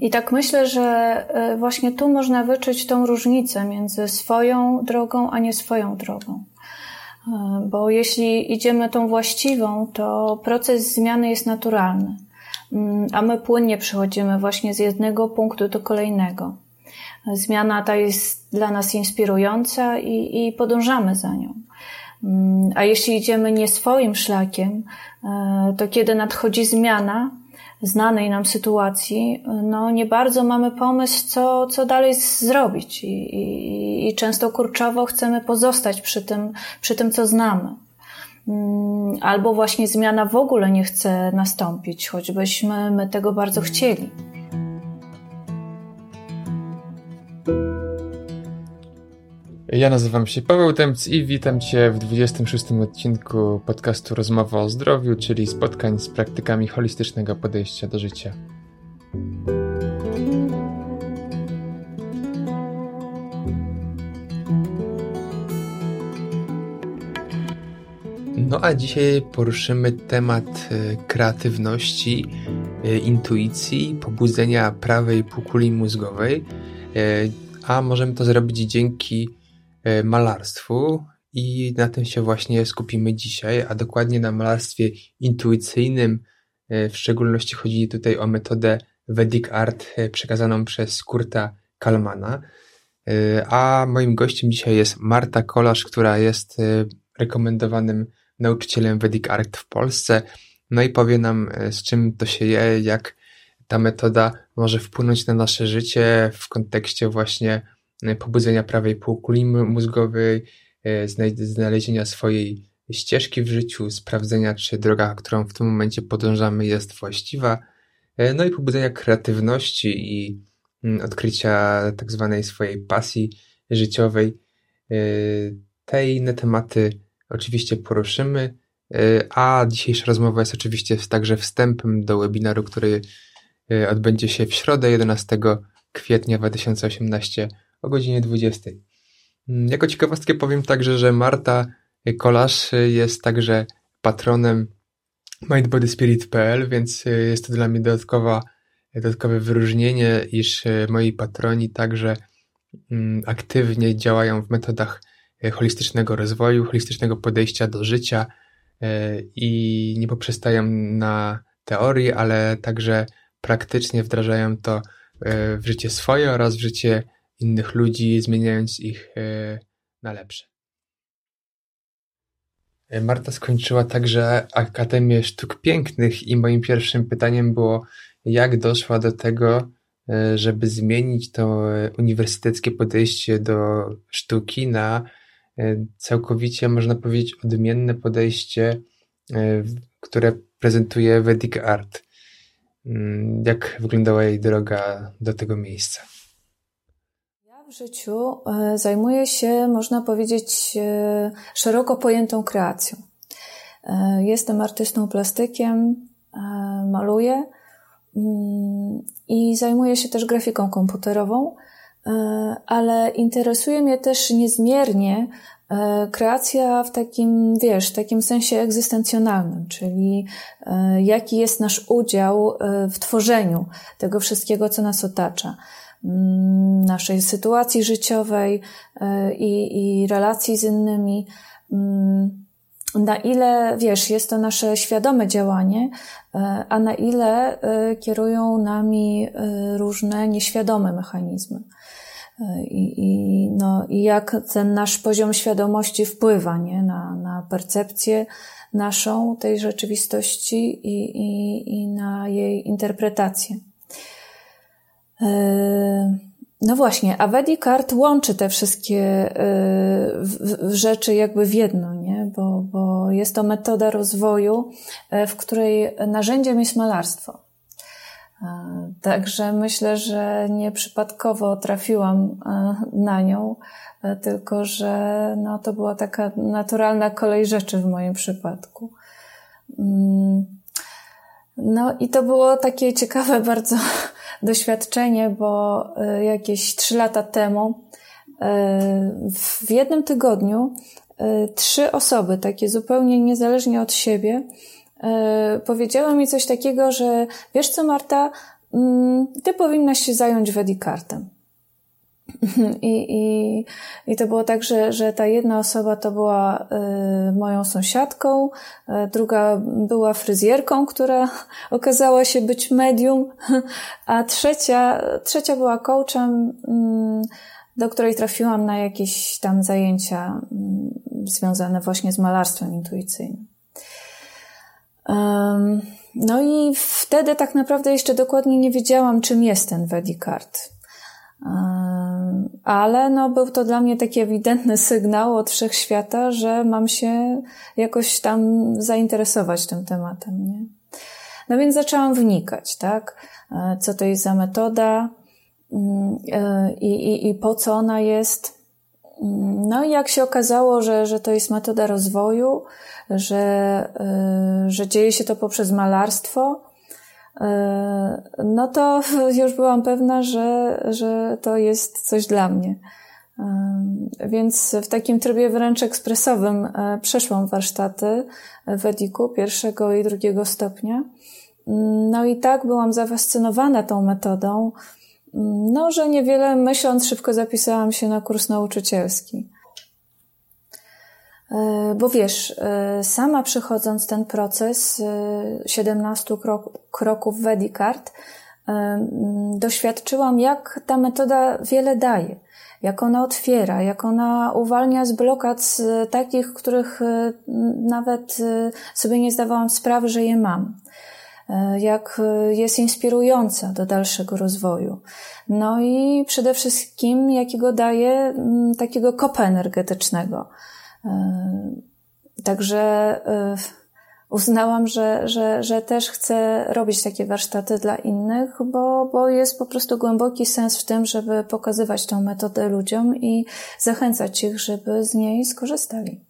I tak myślę, że e, właśnie tu można wyczuć tą różnicę między swoją drogą, a nie swoją drogą. Bo jeśli idziemy tą właściwą, to proces zmiany jest naturalny, a my płynnie przechodzimy właśnie z jednego punktu do kolejnego. Zmiana ta jest dla nas inspirująca i, i podążamy za nią. A jeśli idziemy nie swoim szlakiem, e, to kiedy nadchodzi zmiana znanej nam sytuacji, no nie bardzo mamy pomysł, co, co dalej zrobić i, i, i często kurczowo chcemy pozostać przy tym, przy tym, co znamy. Mm, albo właśnie zmiana w ogóle nie chce nastąpić, choćbyśmy my tego bardzo chcieli. Ja nazywam się Paweł Temc i witam Cię w 26 odcinku podcastu Rozmowa o zdrowiu, czyli spotkań z praktykami holistycznego podejścia do życia. No a dzisiaj poruszymy temat e, kreatywności, e, intuicji, pobudzenia prawej półkuli mózgowej, e, a możemy to zrobić dzięki malarstwu i na tym się właśnie skupimy dzisiaj, a dokładnie na malarstwie intuicyjnym. E, w szczególności chodzi tutaj o metodę Vedic Art e, przekazaną przez Kurta Kalmana. A moim gościem dzisiaj jest Marta Kolasz, która jest rekomendowanym nauczycielem Vedic Art w Polsce. No i powie nam, z czym to się je, jak ta metoda może wpłynąć na nasze życie w kontekście właśnie E, pobudzenia prawej półkuli mózgowej, e, znalezienia swojej ścieżki w życiu, sprawdzenia, czy droga, którą w tym momencie podążamy, jest właściwa, e, no i pobudzenia kreatywności i mm, odkrycia tak zwanej swojej pasji życiowej. Te inne tematy oczywiście poruszymy, a dzisiejsza rozmowa jest oczywiście także wstępem do webinaru, który odbędzie się w środę 11 kwietnia 2018 o godzinie 20. Mm, jako ciekawostkę powiem także, że Marta Kolasz jest także patronem mindbodyspirit.pl, więc y, jest to dla mnie dodatkowa, dodatkowe wyróżnienie, iż y, moi patroni także mm, aktywnie działają w metodach y, holistycznego rozwoju, holistycznego podejścia do życia i nie poprzestają na teorii, ale także praktycznie wdrażają to w życie swoje oraz w życie innych ludzi, zmieniając ich e, na lepsze. E, Marta skończyła także Akademię Sztuk Pięknych i moim pierwszym pytaniem było, jak doszła do tego, e, żeby zmienić to uniwersyteckie podejście do sztuki na całkowicie, można powiedzieć, odmienne podejście, które prezentuje Vedic Art. Mm, jak wyglądała jej droga do tego miejsca? W życiu e, zajmuję się, można powiedzieć, e, szeroko pojętą kreacją. E, jestem artystą plastykiem, maluję mm, i zajmuję się też grafiką komputerową, ale interesuje mnie też niezmiernie kreacja w takim, wiesz, takim sensie egzystencjonalnym, czyli jaki jest nasz udział w tworzeniu tego wszystkiego, co nas otacza. Mm, naszej sytuacji życiowej e, i, i relacji z innymi. Mm, na ile, wiesz, jest to nasze świadome działanie, e, a na ile e, kierują nami różne nieświadome mechanizmy. I, i, no, i jak ten nasz poziom świadomości wpływa nie, na, na percepcję naszą tej rzeczywistości i, i, i na jej interpretację. E, no właśnie, a Vedicart łączy te wszystkie e, rzeczy jakby w jedno, nie? Bo, bo jest to metoda rozwoju, e, w której narzędziem jest malarstwo. Także myślę, że nie przypadkowo trafiłam na nią, tylko że no, to była taka naturalna kolej rzeczy w moim przypadku. No i to było takie ciekawe bardzo doświadczenie, bo e, jakieś trzy lata temu e, w jednym tygodniu e, trzy osoby, takie zupełnie niezależnie od siebie, powiedziały mi coś takiego, że wiesz co, Marta, mm, ty powinnaś się zająć Vedikartem. I, i, I to było tak, że, że ta jedna osoba to była y, moją sąsiadką, y, druga była fryzjerką, która okazała się być medium, a trzecia, trzecia była coachem, y, do której trafiłam na jakieś tam zajęcia mm, związane właśnie z malarstwem intuicyjnym. No i wtedy tak naprawdę jeszcze dokładnie nie wiedziałam, czym jest ten Vedic Art ale no, był to dla mnie taki ewidentny sygnał od wszechświata, że mam się jakoś tam zainteresować tym tematem. Nie? No więc zaczęłam wnikać, tak? E, co to jest za metoda e, i, i, i po co ona jest. No i jak się okazało, że, że to jest metoda rozwoju, że, że dzieje się to poprzez malarstwo, no to już byłam pewna, że, że to jest coś dla mnie. E, więc w takim trybie wręcz ekspresowym e, przeszłam warsztaty w Ediku pierwszego i drugiego stopnia. No i tak byłam zafascynowana tą metodą, no, że niewiele myśląc szybko zapisałam się na kurs nauczycielski. E, bo wiesz, e, sama przechodząc ten proces 17 e, kroków Vedicard, doświadczyłam, jak ta metoda wiele daje, jak ona otwiera, jak ona uwalnia z blokad takich, których nawet sobie nie zdawałam sprawy, że je mam. Jak jest inspirująca do dalszego rozwoju. No i przede wszystkim, jakiego daje takiego kopa energetycznego także e, uznałam, że, że, że też chcę robić takie warsztaty dla innych, bo, bo jest po prostu głęboki sens w tym, żeby pokazywać tą metodę ludziom i zachęcać ich, żeby z niej skorzystali.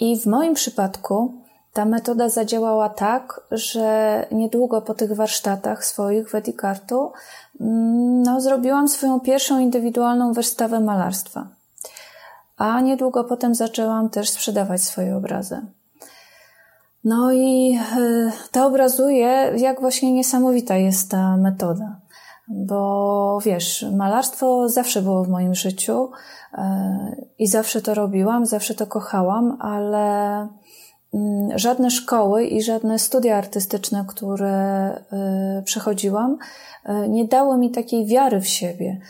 I w moim przypadku ta metoda zadziałała tak, że niedługo po tych warsztatach swoich w Edikartu mm, no, zrobiłam swoją pierwszą indywidualną wystawę malarstwa a niedługo potem zaczęłam też sprzedawać swoje obrazy. No i e, to obrazuje, jak właśnie niesamowita jest ta metoda. Bo wiesz, malarstwo zawsze było w moim życiu e, i zawsze to robiłam, zawsze to kochałam, ale mm, żadne szkoły i żadne studia artystyczne, które e, przechodziłam, nie dały mi takiej wiary w siebie,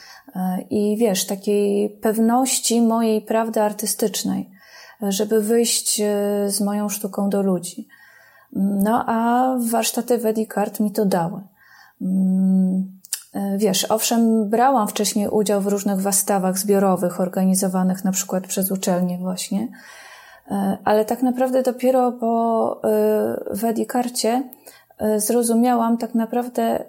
i wiesz, takiej pewności mojej prawdy artystycznej, żeby wyjść e, z moją sztuką do ludzi. No a warsztaty Vedicart mi to dały. Mm, e, wiesz, owszem, brałam wcześniej udział w różnych wystawach zbiorowych organizowanych na przykład przez uczelnie właśnie, e, ale tak naprawdę dopiero po Vedicarcie zrozumiałam tak naprawdę,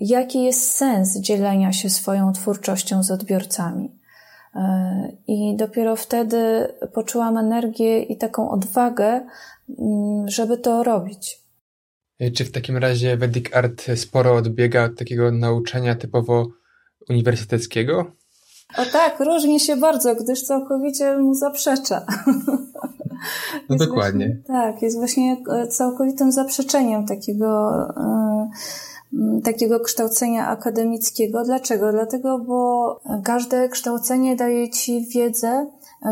jaki jest sens dzielenia się swoją twórczością z odbiorcami. E, I dopiero wtedy poczułam energię i taką odwagę, mm, żeby to robić. E, czy w takim razie Vedic Art sporo odbiega od takiego nauczania typowo uniwersyteckiego? O tak, różni się bardzo, gdyż całkowicie mu zaprzecza. No dokładnie. Właśnie, tak, jest właśnie e, całkowitym zaprzeczeniem takiego takiego kształcenia akademickiego. Dlaczego? Dlatego, bo każde kształcenie daje Ci wiedzę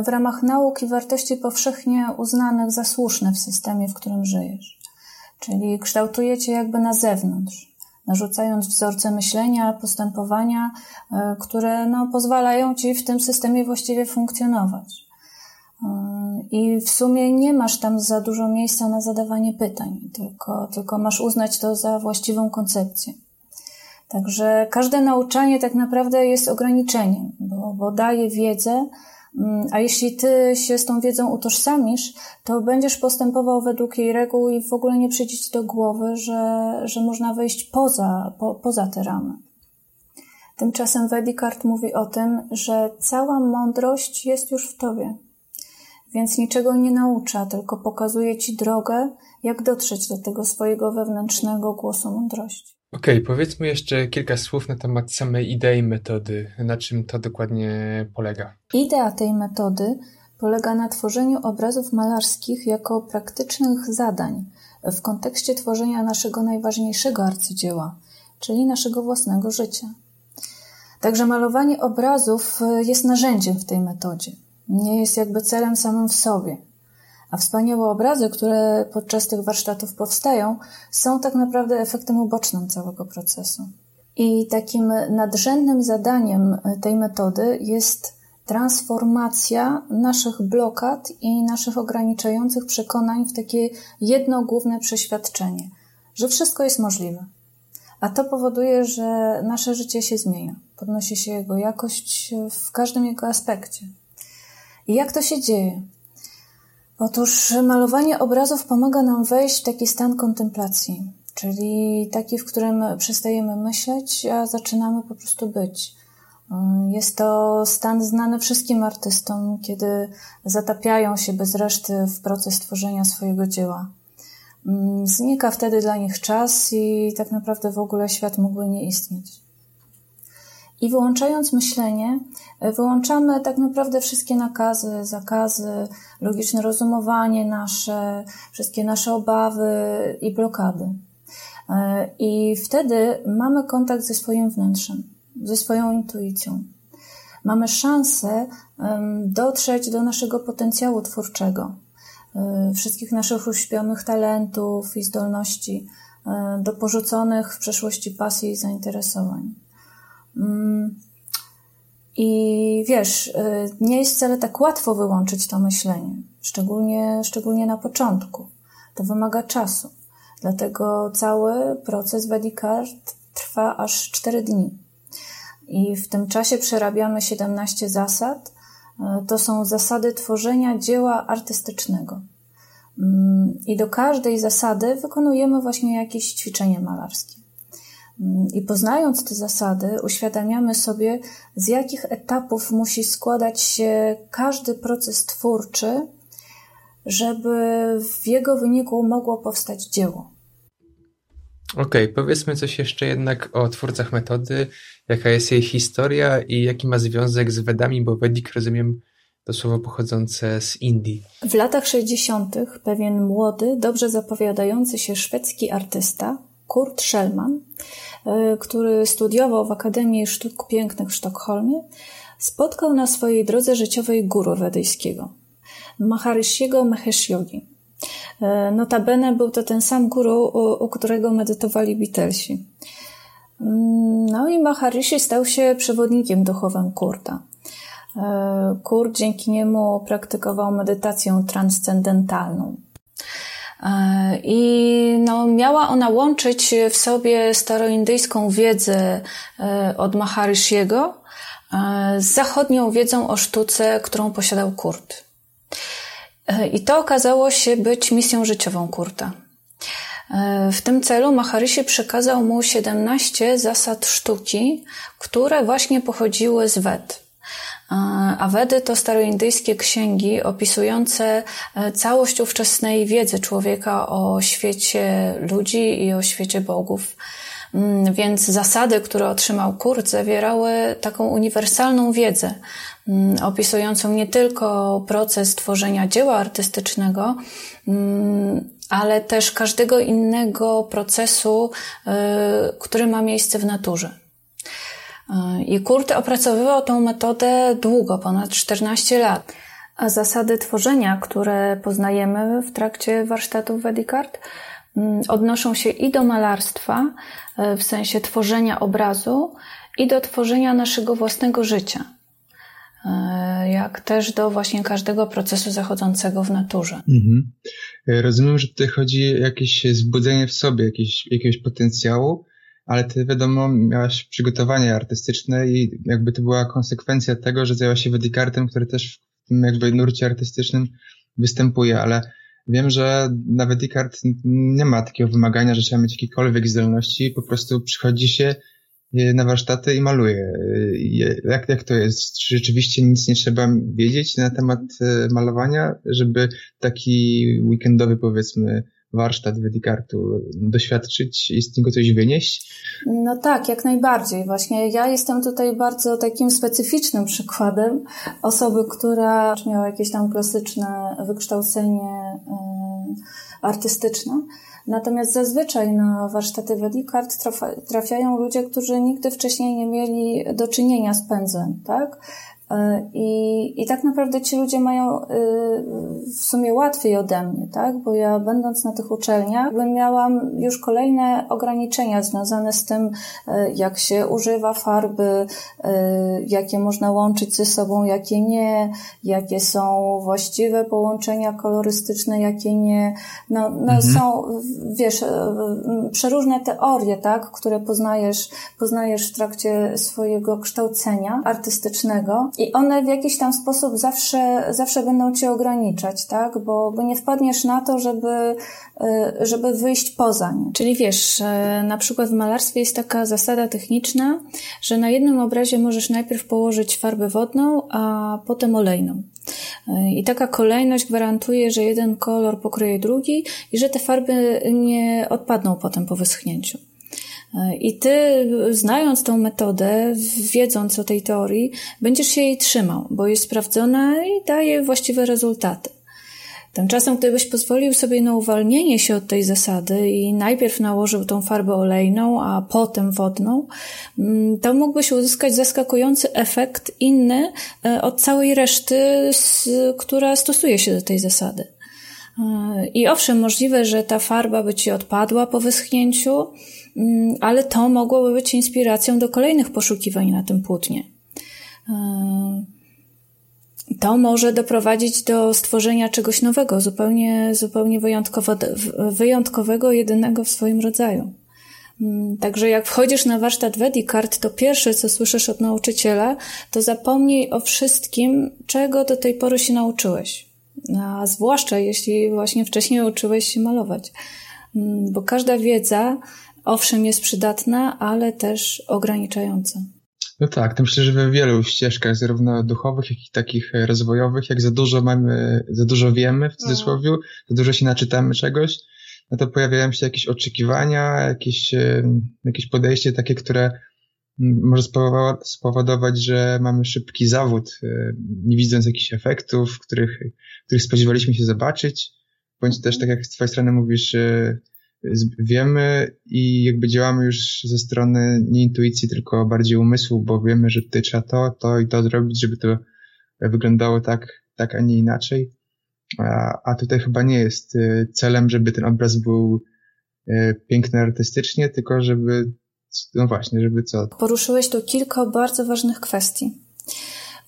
w ramach nauk i wartości powszechnie uznanych za słuszne w systemie, w którym żyjesz. Czyli kształtuje Cię jakby na zewnątrz, narzucając wzorce myślenia, postępowania, e, które no, pozwalają Ci w tym systemie właściwie funkcjonować. I w sumie nie masz tam za dużo miejsca na zadawanie pytań, tylko, tylko masz uznać to za właściwą koncepcję. Także każde nauczanie tak naprawdę jest ograniczeniem, bo, bo daje wiedzę, mm, a jeśli ty się z tą wiedzą utożsamisz, to będziesz postępował według jej reguł i w ogóle nie przyjdzie ci do głowy, że, że można wyjść poza, po, poza te ramy. Tymczasem Vedicart mówi o tym, że cała mądrość jest już w tobie więc niczego nie naucza, tylko pokazuje ci drogę, jak dotrzeć do tego swojego wewnętrznego głosu mądrości. Okej, okay, powiedzmy jeszcze kilka słów na temat samej idei metody, na czym to dokładnie polega. Idea tej metody polega na tworzeniu obrazów malarskich jako praktycznych zadań w kontekście tworzenia naszego najważniejszego arcydzieła, czyli naszego własnego życia. Także malowanie obrazów e, jest narzędziem w tej metodzie. Nie jest jakby celem samym w sobie. A wspaniałe obrazy, które podczas tych warsztatów powstają, są tak naprawdę efektem ubocznym całego procesu. I takim nadrzędnym zadaniem tej metody jest transformacja naszych blokad i naszych ograniczających przekonań w takie jedno główne przeświadczenie, że wszystko jest możliwe. A to powoduje, że nasze życie się zmienia, podnosi się jego jakość w każdym jego aspekcie. Jak to się dzieje? Otóż malowanie obrazów pomaga nam wejść w taki stan kontemplacji, czyli taki, w którym przestajemy myśleć, a zaczynamy po prostu być. Jest to stan znany wszystkim artystom, kiedy zatapiają się bez reszty w proces tworzenia swojego dzieła. Znika wtedy dla nich czas i tak naprawdę w ogóle świat mógłby nie istnieć. I wyłączając myślenie, wyłączamy tak naprawdę wszystkie nakazy, zakazy, logiczne rozumowanie nasze, wszystkie nasze obawy i blokady. E, I wtedy mamy kontakt ze swoim wnętrzem, ze swoją intuicją. Mamy szansę dotrzeć do naszego potencjału twórczego, e, wszystkich naszych uśpionych talentów i zdolności, e, do porzuconych w przeszłości pasji i zainteresowań. Mm. I wiesz, y, nie jest wcale tak łatwo wyłączyć to myślenie, szczególnie, szczególnie na początku. To wymaga czasu. Dlatego cały proces Vedicard trwa aż 4 dni. I w tym czasie przerabiamy 17 zasad. Y, to są zasady tworzenia dzieła artystycznego. Mm, I do każdej zasady wykonujemy właśnie jakieś ćwiczenie malarskie. I poznając te zasady, uświadamiamy sobie, z jakich etapów musi składać się każdy proces twórczy, żeby w jego wyniku mogło powstać dzieło. Okej, okay, powiedzmy coś jeszcze jednak o twórcach metody, jaka jest jej historia i jaki ma związek z Wedami, bo Vedik rozumiem to słowo pochodzące z Indii. W latach 60. pewien młody, dobrze zapowiadający się szwedzki artysta, Kurt Schellman, który studiował w Akademii Sztuk Pięknych w Sztokholmie, spotkał na swojej drodze życiowej guru wedyjskiego, Maharishiego Mahesh Yogi. E, notabene był to ten sam guru, u, u którego medytowali Beatlesi. Mm, no i Maharishi stał się przewodnikiem duchowym Kurta. E, Kurt dzięki niemu praktykował medytację transcendentalną. E, I no, miała ona łączyć w sobie staroindyjską wiedzę e, od Maharishiego e, z zachodnią wiedzą o sztuce, którą posiadał Kurt. I to okazało się być misją życiową Kurta. W tym celu Maharishi przekazał mu 17 zasad sztuki, które właśnie pochodziły z Ved. A Wedy to staroindyjskie księgi opisujące e, całość ówczesnej wiedzy człowieka o świecie ludzi i o świecie bogów. Mm, więc zasady, które otrzymał Kurt, zawierały taką uniwersalną wiedzę, mm, opisującą nie tylko proces tworzenia dzieła artystycznego, mm, ale też każdego innego procesu, e, który ma miejsce w naturze. I Kurt opracowywał tą metodę długo, ponad 14 lat. A zasady tworzenia, które poznajemy w trakcie warsztatów Vedicart, mm, odnoszą się i do malarstwa, e, w sensie tworzenia obrazu, i do tworzenia naszego własnego życia, e, jak też do właśnie każdego procesu zachodzącego w naturze. Mhm. E, rozumiem, że tutaj chodzi o jakieś zbudzenie w sobie jakiegoś, jakiegoś potencjału, ale ty wiadomo, miałaś przygotowanie artystyczne i jakby to była konsekwencja tego, że zajęłaś się Wedikartem, który też w tym jakby nurcie artystycznym występuje, ale wiem, że na Wedikart nie ma takiego wymagania, że trzeba mieć jakiekolwiek zdolności, po prostu przychodzi się na warsztaty i maluje. Jak, jak to jest? Czy rzeczywiście nic nie trzeba wiedzieć na temat e, malowania, żeby taki weekendowy powiedzmy warsztat Wedikartu doświadczyć i z niego coś wynieść? No tak, jak najbardziej. Właśnie ja jestem tutaj bardzo takim specyficznym przykładem osoby, która miała jakieś tam klasyczne wykształcenie artystyczne. Natomiast zazwyczaj na warsztaty Wedikart trafiają ludzie, którzy nigdy wcześniej nie mieli do czynienia z pędzem, tak? I, I tak naprawdę ci ludzie mają y, w sumie łatwiej ode mnie, tak? Bo ja będąc na tych uczelniach, miałam już kolejne ograniczenia związane z tym, y, jak się używa farby, y, jakie można łączyć ze sobą, jakie nie, jakie są właściwe połączenia kolorystyczne, jakie nie. No, no mhm. są, wiesz, przeróżne teorie, tak? Które poznajesz, poznajesz w trakcie swojego kształcenia artystycznego i one w jakiś tam sposób zawsze, zawsze będą cię ograniczać, tak? Bo, bo nie wpadniesz na to, żeby, y, żeby wyjść poza nie. Czyli wiesz, na przykład w malarstwie jest taka zasada techniczna, że na jednym obrazie możesz najpierw położyć farbę wodną, a potem olejną. Y, I taka kolejność gwarantuje, że jeden kolor pokryje drugi i że te farby nie odpadną potem po wyschnięciu. I ty, znając tą metodę, wiedząc o tej teorii, będziesz się jej trzymał, bo jest sprawdzona i daje właściwe rezultaty. Tymczasem, gdybyś pozwolił sobie na uwolnienie się od tej zasady i najpierw nałożył tą farbę olejną, a potem wodną, mm, to mógłbyś uzyskać zaskakujący efekt inny e, od całej reszty, która stosuje się do tej zasady. E, I owszem, możliwe, że ta farba by ci odpadła po wyschnięciu, Mm, ale to mogłoby być inspiracją do kolejnych poszukiwań na tym płótnie. E, to może doprowadzić do stworzenia czegoś nowego, zupełnie, zupełnie wyjątkowo, wyjątkowego, jedynego w swoim rodzaju. Mm, także jak wchodzisz na warsztat Wedikart, to pierwsze, co słyszysz od nauczyciela, to zapomnij o wszystkim, czego do tej pory się nauczyłeś. A zwłaszcza jeśli właśnie wcześniej uczyłeś się malować. Mm, bo każda wiedza owszem jest przydatna, ale też ograniczająca. No tak, myślę, że we wielu ścieżkach, zarówno duchowych, jak i takich rozwojowych, jak za dużo mamy, za dużo wiemy w cudzysłowie, za dużo się naczytamy czegoś, no to pojawiają się jakieś oczekiwania, jakieś, jakieś podejście takie, które może spowodować, że mamy szybki zawód, nie widząc jakichś efektów, których, których spodziewaliśmy się zobaczyć, bądź też, tak jak z twojej strony mówisz, wiemy i jakby działamy już ze strony nie intuicji, tylko bardziej umysłu, bo wiemy, że tutaj trzeba to, to i to zrobić, żeby to wyglądało tak, tak a nie inaczej. A, a tutaj chyba nie jest y, celem, żeby ten obraz był y, piękny artystycznie, tylko żeby, no właśnie, żeby co? Poruszyłeś tu kilka bardzo ważnych kwestii.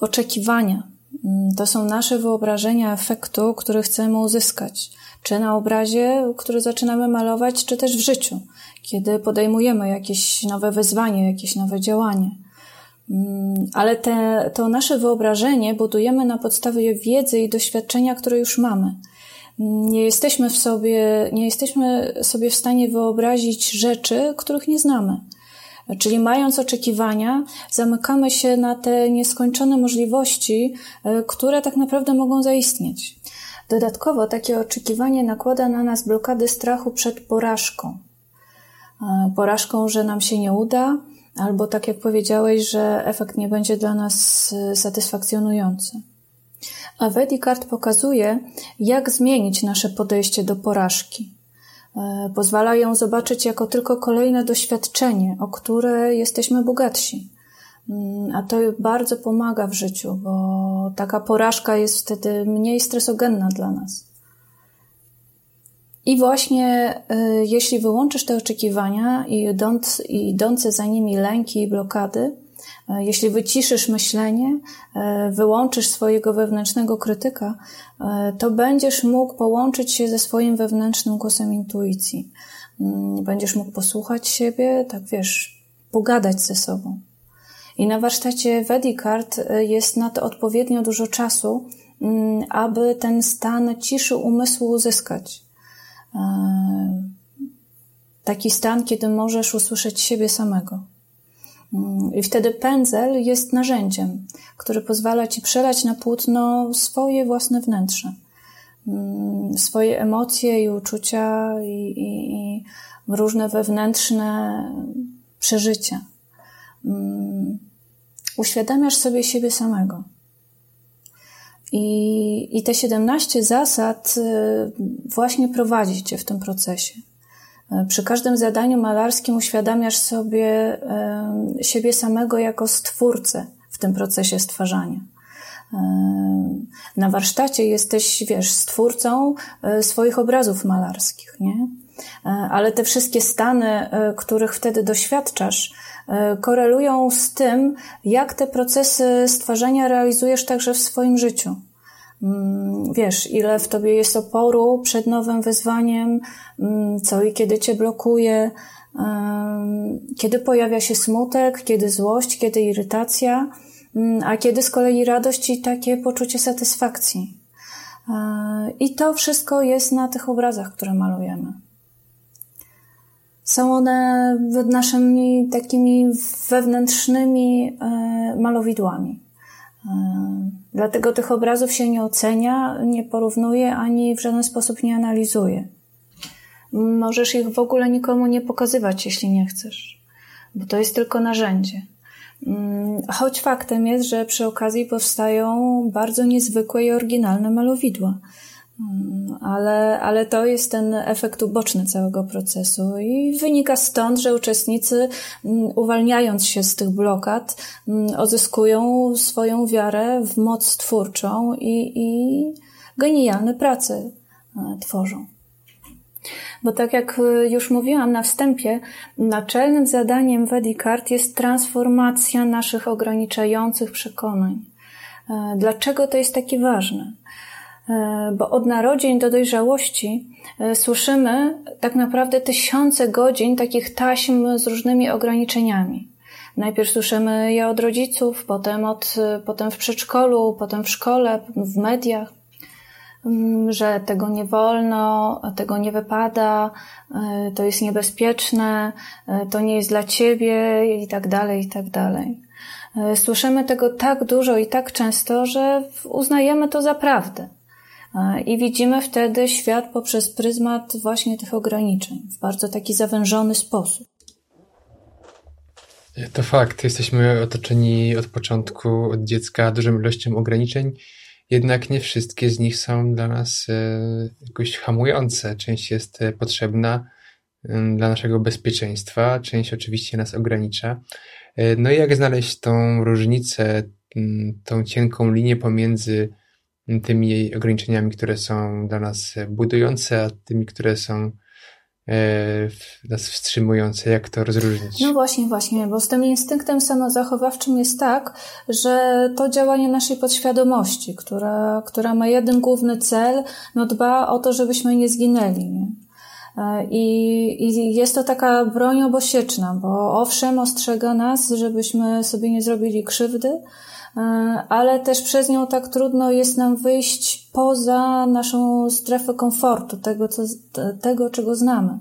Oczekiwania. Mm, to są nasze wyobrażenia efektu, który chcemy uzyskać czy na obrazie, który zaczynamy malować, czy też w życiu, kiedy podejmujemy jakieś nowe wyzwanie, jakieś nowe działanie. Mm, ale te, to nasze wyobrażenie budujemy na podstawie wiedzy i doświadczenia, które już mamy. Nie jesteśmy w sobie, nie jesteśmy sobie w stanie wyobrazić rzeczy, których nie znamy. Czyli mając oczekiwania, zamykamy się na te nieskończone możliwości, e, które tak naprawdę mogą zaistnieć. Dodatkowo takie oczekiwanie nakłada na nas blokady strachu przed porażką. E, porażką, że nam się nie uda, albo tak jak powiedziałeś, że efekt nie będzie dla nas e, satysfakcjonujący. A Vedicard pokazuje, jak zmienić nasze podejście do porażki. E, pozwala ją zobaczyć jako tylko kolejne doświadczenie, o które jesteśmy bogatsi Mm, a to bardzo pomaga w życiu, bo taka porażka jest wtedy mniej stresogenna dla nas. I właśnie y, jeśli wyłączysz te oczekiwania i, idąc, i idące za nimi lęki i blokady, jeśli wyciszysz myślenie, y, wyłączysz swojego wewnętrznego krytyka, to będziesz mógł połączyć się ze swoim wewnętrznym głosem intuicji. Mm, będziesz mógł posłuchać siebie, tak wiesz, pogadać ze sobą. I na warsztacie Vedicard jest na to odpowiednio dużo czasu, mm, aby ten stan ciszy umysłu uzyskać. Taki stan, kiedy możesz usłyszeć siebie samego. Mm, I wtedy pędzel jest narzędziem, który pozwala ci przelać na płótno swoje własne wnętrze, mm, swoje emocje i uczucia i, i, i różne wewnętrzne przeżycia uświadamiasz sobie siebie samego. I, I te 17 zasad y, właśnie prowadzi cię w tym procesie. Przy każdym zadaniu malarskim uświadamiasz sobie siebie samego jako stwórcę w tym procesie stwarzania. Na warsztacie jesteś, wiesz, stwórcą e, swoich obrazów malarskich, nie? E, ale te wszystkie stany, e, których wtedy doświadczasz, korelują z tym, jak te procesy stwarzania realizujesz także w swoim życiu. Mm, wiesz, ile w tobie jest oporu przed nowym wyzwaniem, mm, co i kiedy cię blokuje, kiedy pojawia się smutek, kiedy złość, kiedy irytacja Mm, a kiedy z kolei radość i takie poczucie satysfakcji. E, I to wszystko jest na tych obrazach, które malujemy. Są one naszymi takimi wewnętrznymi e, malowidłami. Dlatego tych obrazów się nie ocenia, nie porównuje ani w żaden sposób nie analizuje. Możesz ich w ogóle nikomu nie pokazywać, jeśli nie chcesz, bo to jest tylko narzędzie. Mm, choć faktem jest, że przy okazji powstają bardzo niezwykłe i oryginalne malowidła. Mm, ale, ale to jest ten efekt uboczny całego procesu i wynika stąd, że uczestnicy, mm, uwalniając się z tych blokad, odzyskują swoją wiarę w moc twórczą i, i genialne prace e, tworzą. Bo tak jak y, już mówiłam na wstępie, naczelnym zadaniem Vedicart jest transformacja naszych ograniczających przekonań. E, dlaczego to jest takie ważne? E, bo od narodzin do dojrzałości e, słyszymy tak naprawdę tysiące godzin takich taśm z różnymi ograniczeniami. Najpierw słyszymy je od rodziców, potem, od, potem w przedszkolu, potem w szkole, w mediach. Mm, że tego nie wolno, tego nie wypada, to jest niebezpieczne, to nie jest dla ciebie i tak dalej, i tak dalej. Słyszymy tego tak dużo i tak często, że uznajemy to za prawdę. I widzimy wtedy świat poprzez pryzmat właśnie tych ograniczeń, w bardzo taki zawężony sposób. To fakt. Jesteśmy otoczeni od początku, od dziecka dużą ilością ograniczeń jednak nie wszystkie z nich są dla nas e, jakoś hamujące. Część jest e, potrzebna dla naszego bezpieczeństwa, część oczywiście nas ogranicza. E, no i jak znaleźć tą różnicę, tą cienką linię pomiędzy tymi ograniczeniami, które są dla nas budujące, a tymi, które są E, nas wstrzymujące, jak to rozróżnić? No właśnie, właśnie, bo z tym instynktem samozachowawczym jest tak, że to działanie naszej podświadomości, która, która ma jeden główny cel, no dba o to, żebyśmy nie zginęli. Nie? E, I, I jest to taka broń obosieczna, bo owszem, ostrzega nas, żebyśmy sobie nie zrobili krzywdy, E, ale też przez nią tak trudno jest nam wyjść poza naszą strefę komfortu, tego, co, tego czego znamy.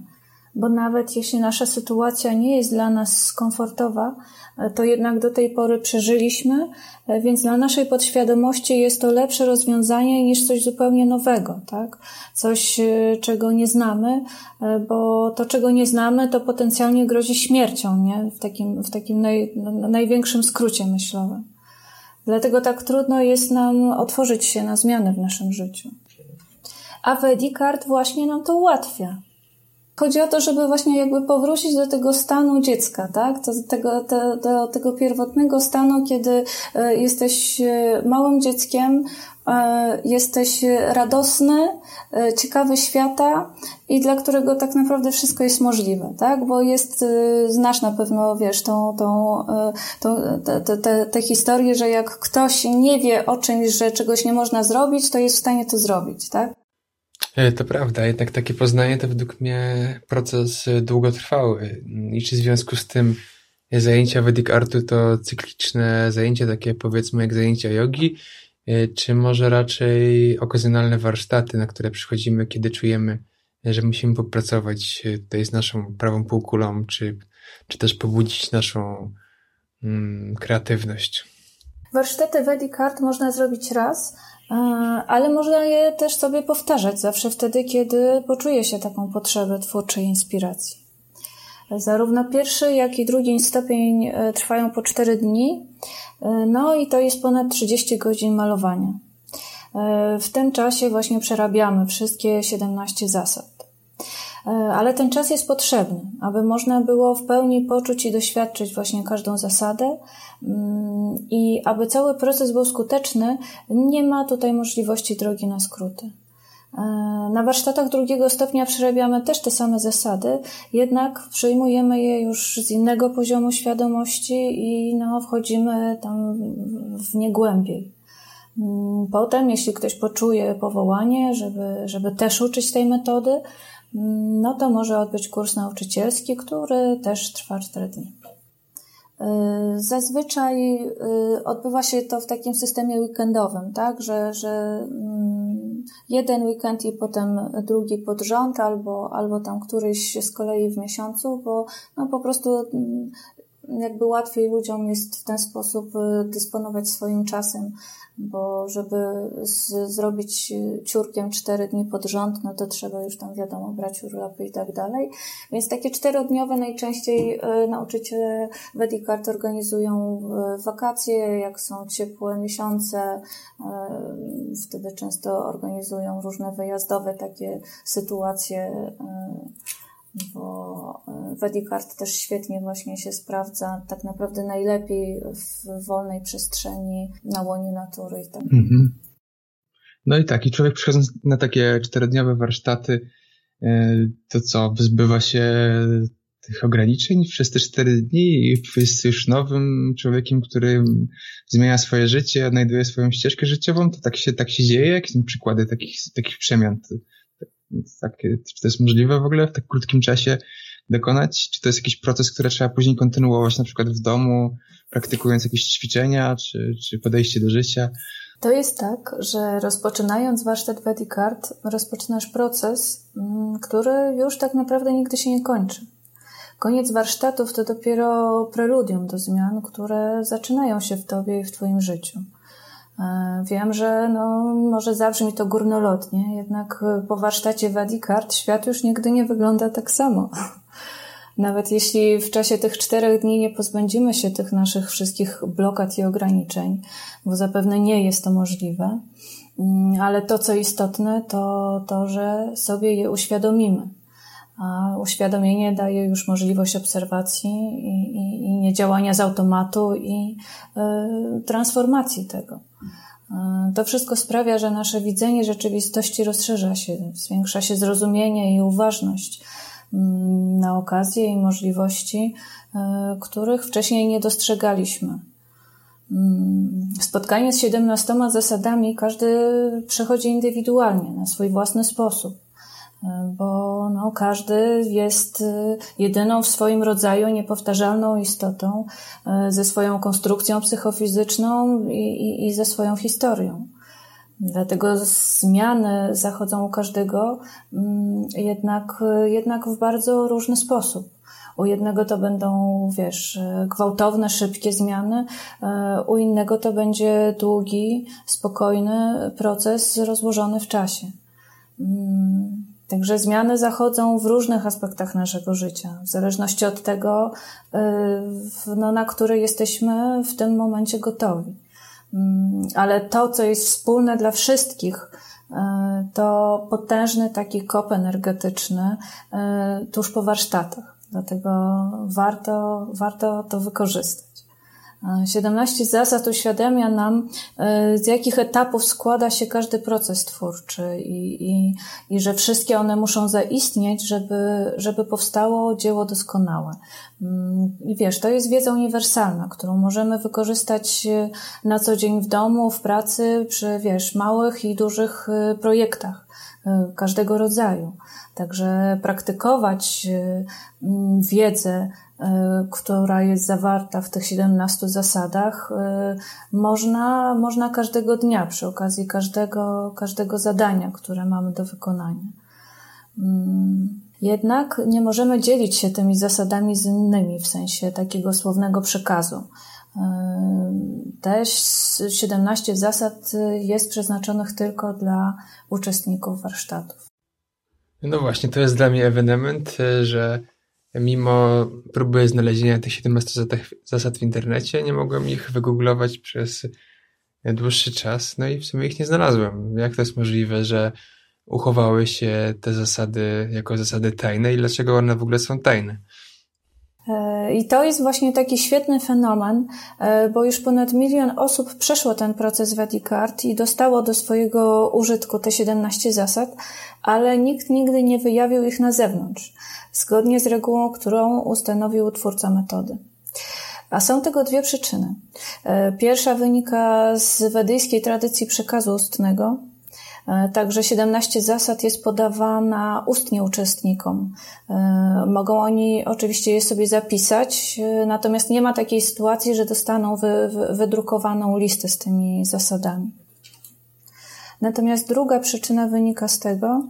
Bo nawet jeśli nasza sytuacja nie jest dla nas komfortowa, e, to jednak do tej pory przeżyliśmy, e, więc dla naszej podświadomości jest to lepsze rozwiązanie niż coś zupełnie nowego, tak? Coś, czego nie znamy, bo to, czego nie znamy, to potencjalnie grozi śmiercią, nie? W takim, w takim naj, największym skrócie myślowym. Dlatego tak trudno jest nam otworzyć się na zmiany w naszym życiu. A Vedicard właśnie nam to ułatwia. Chodzi o to, żeby właśnie jakby powrócić do tego stanu dziecka, tak? Do tego, do, do tego pierwotnego stanu, kiedy e, jesteś e, małym dzieckiem, e, jesteś radosny, ciekawy świata i dla którego tak naprawdę wszystko jest możliwe, tak? Bo jest, znasz na pewno, wiesz, tą, tą, tą, te, te, te, historię, że jak ktoś nie wie o czymś, że czegoś nie można zrobić, to jest w stanie to zrobić, tak? E, to prawda, jednak takie poznanie to według mnie proces e, długotrwały. I czy w związku z tym zajęcia Vedic Artu to cykliczne zajęcia, takie powiedzmy jak zajęcia jogi, e, czy może raczej okazjonalne warsztaty, na które przychodzimy, kiedy czujemy, że musimy popracować tutaj z naszą prawą półkulą, czy, czy też pobudzić naszą mm, kreatywność? Warsztaty Vedic Art można zrobić raz, ale można je też sobie powtarzać zawsze wtedy, kiedy poczuje się taką potrzebę twórczej inspiracji. Zarówno pierwszy, jak i drugi stopień e, trwają po 4 dni, e, no i to jest ponad 30 godzin malowania. E, w tym czasie właśnie przerabiamy wszystkie 17 zasad. Ale ten czas jest potrzebny, aby można było w pełni poczuć i doświadczyć właśnie każdą zasadę. Mm, I aby cały proces był skuteczny, nie ma tutaj możliwości drogi na skróty. E, na warsztatach drugiego stopnia przerabiamy też te same zasady, jednak przyjmujemy je już z innego poziomu świadomości i no, wchodzimy tam w nie głębiej. Mm, potem, jeśli ktoś poczuje powołanie, żeby, żeby też uczyć tej metody, no to może odbyć kurs nauczycielski, który też trwa 4 dni. Y, zazwyczaj y, odbywa się to w takim systemie weekendowym, tak, że, że mm, jeden weekend i potem drugi pod rząd, albo, albo tam któryś z kolei w miesiącu, bo no po prostu mm, jakby łatwiej ludziom jest w ten sposób y, dysponować swoim czasem, bo żeby z, zrobić ciurkiem cztery dni pod rząd, no to trzeba już tam wiadomo brać urlopy i tak dalej. Więc takie czterodniowe najczęściej y, nauczyciele Vedicart organizują wakacje, jak są ciepłe miesiące, y, wtedy często organizują różne wyjazdowe takie sytuacje bo e, Wedicard też świetnie właśnie się sprawdza, tak naprawdę najlepiej w wolnej przestrzeni, na łonie natury i tak. Mhm. No i tak, i człowiek przychodząc na takie czterodniowe warsztaty, e, to co, wyzbywa się tych ograniczeń przez te cztery dni i jest już nowym człowiekiem, który zmienia swoje życie, odnajduje swoją ścieżkę życiową, to tak się, tak się dzieje? Jakie są przykłady takich, takich przemian? Tak, czy to jest możliwe w ogóle w tak krótkim czasie dokonać? Czy to jest jakiś proces, który trzeba później kontynuować na przykład w domu, praktykując jakieś ćwiczenia, czy, czy podejście do życia? To jest tak, że rozpoczynając warsztat Card, rozpoczynasz proces, mm, który już tak naprawdę nigdy się nie kończy. Koniec warsztatów to dopiero preludium do zmian, które zaczynają się w tobie i w twoim życiu. E, wiem, że no, może zabrzmi to górnolotnie, jednak e, po warsztacie Wadikart świat już nigdy nie wygląda tak samo. Nawet jeśli w czasie tych czterech dni nie pozbędziemy się tych naszych wszystkich blokad i ograniczeń, bo zapewne nie jest to możliwe, mm, ale to, co istotne, to to, że sobie je uświadomimy. A uświadomienie daje już możliwość obserwacji i, i, i nie działania z automatu i y, transformacji tego. To wszystko sprawia, że nasze widzenie rzeczywistości rozszerza się, zwiększa się zrozumienie i uważność mm, na okazje i możliwości, e, których wcześniej nie dostrzegaliśmy. Mm, spotkanie z 17 zasadami każdy przechodzi indywidualnie, na swój własny sposób bo no, każdy jest y, jedyną w swoim rodzaju niepowtarzalną istotą y, ze swoją konstrukcją psychofizyczną i, i, i ze swoją historią. Dlatego zmiany zachodzą u każdego mm, jednak, jednak w bardzo różny sposób. U jednego to będą, wiesz, gwałtowne, szybkie zmiany, y, u innego to będzie długi, spokojny proces rozłożony w czasie. Także zmiany zachodzą w różnych aspektach naszego życia, w zależności od tego, y, no, na które jesteśmy w tym momencie gotowi. Mm, ale to, co jest wspólne dla wszystkich, y, to potężny taki kop energetyczny y, tuż po warsztatach. Dlatego warto, warto to wykorzystać. 17 zasad uświadamia nam, e, z jakich etapów składa się każdy proces twórczy i, i, i że wszystkie one muszą zaistnieć, żeby, żeby powstało dzieło doskonałe. Mm, I wiesz, to jest wiedza uniwersalna, którą możemy wykorzystać e, na co dzień w domu, w pracy, przy, wiesz, małych i dużych e, projektach każdego rodzaju. Także praktykować wiedzę, E, która jest zawarta w tych 17 zasadach, e, można, można każdego dnia przy okazji każdego, każdego zadania, które mamy do wykonania. Mm, jednak nie możemy dzielić się tymi zasadami z innymi w sensie takiego słownego przekazu. E, te 17 zasad jest przeznaczonych tylko dla uczestników warsztatów. No właśnie, to jest dla mnie ewenement, że Mimo próby znalezienia tych 17 zasad w internecie, nie mogłem ich wygooglować przez dłuższy czas, no i w sumie ich nie znalazłem. Jak to jest możliwe, że uchowały się te zasady jako zasady tajne i dlaczego one w ogóle są tajne? E, I to jest właśnie taki świetny fenomen, e, bo już ponad milion osób przeszło ten proces Wedicard i dostało do swojego użytku te 17 zasad, ale nikt nigdy nie wyjawił ich na zewnątrz, zgodnie z regułą, którą ustanowił twórca metody. A są tego dwie przyczyny. E, pierwsza wynika z wedyjskiej tradycji przekazu ustnego, także 17 zasad jest podawana ustnie uczestnikom. E, mogą oni oczywiście je sobie zapisać, e, natomiast nie ma takiej sytuacji, że dostaną wy, wy, wydrukowaną listę z tymi zasadami. Natomiast druga przyczyna wynika z tego,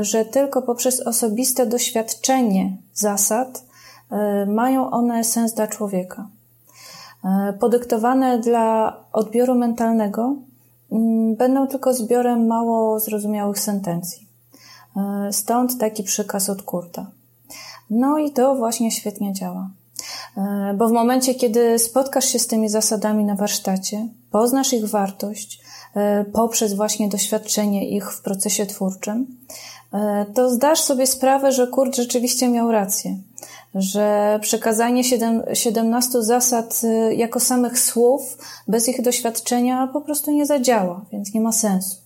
że tylko poprzez osobiste doświadczenie zasad mają one sens dla człowieka. Podyktowane dla odbioru mentalnego będą tylko zbiorem mało zrozumiałych sentencji. E, stąd taki przykaz od Kurta. No i to właśnie świetnie działa. E, bo w momencie, kiedy spotkasz się z tymi zasadami na warsztacie, poznasz ich wartość e, poprzez właśnie doświadczenie ich w procesie twórczym, to zdasz sobie sprawę, że Kurt rzeczywiście miał rację że przekazanie 17 zasad y, jako samych słów, bez ich doświadczenia, po prostu nie zadziała, więc nie ma sensu.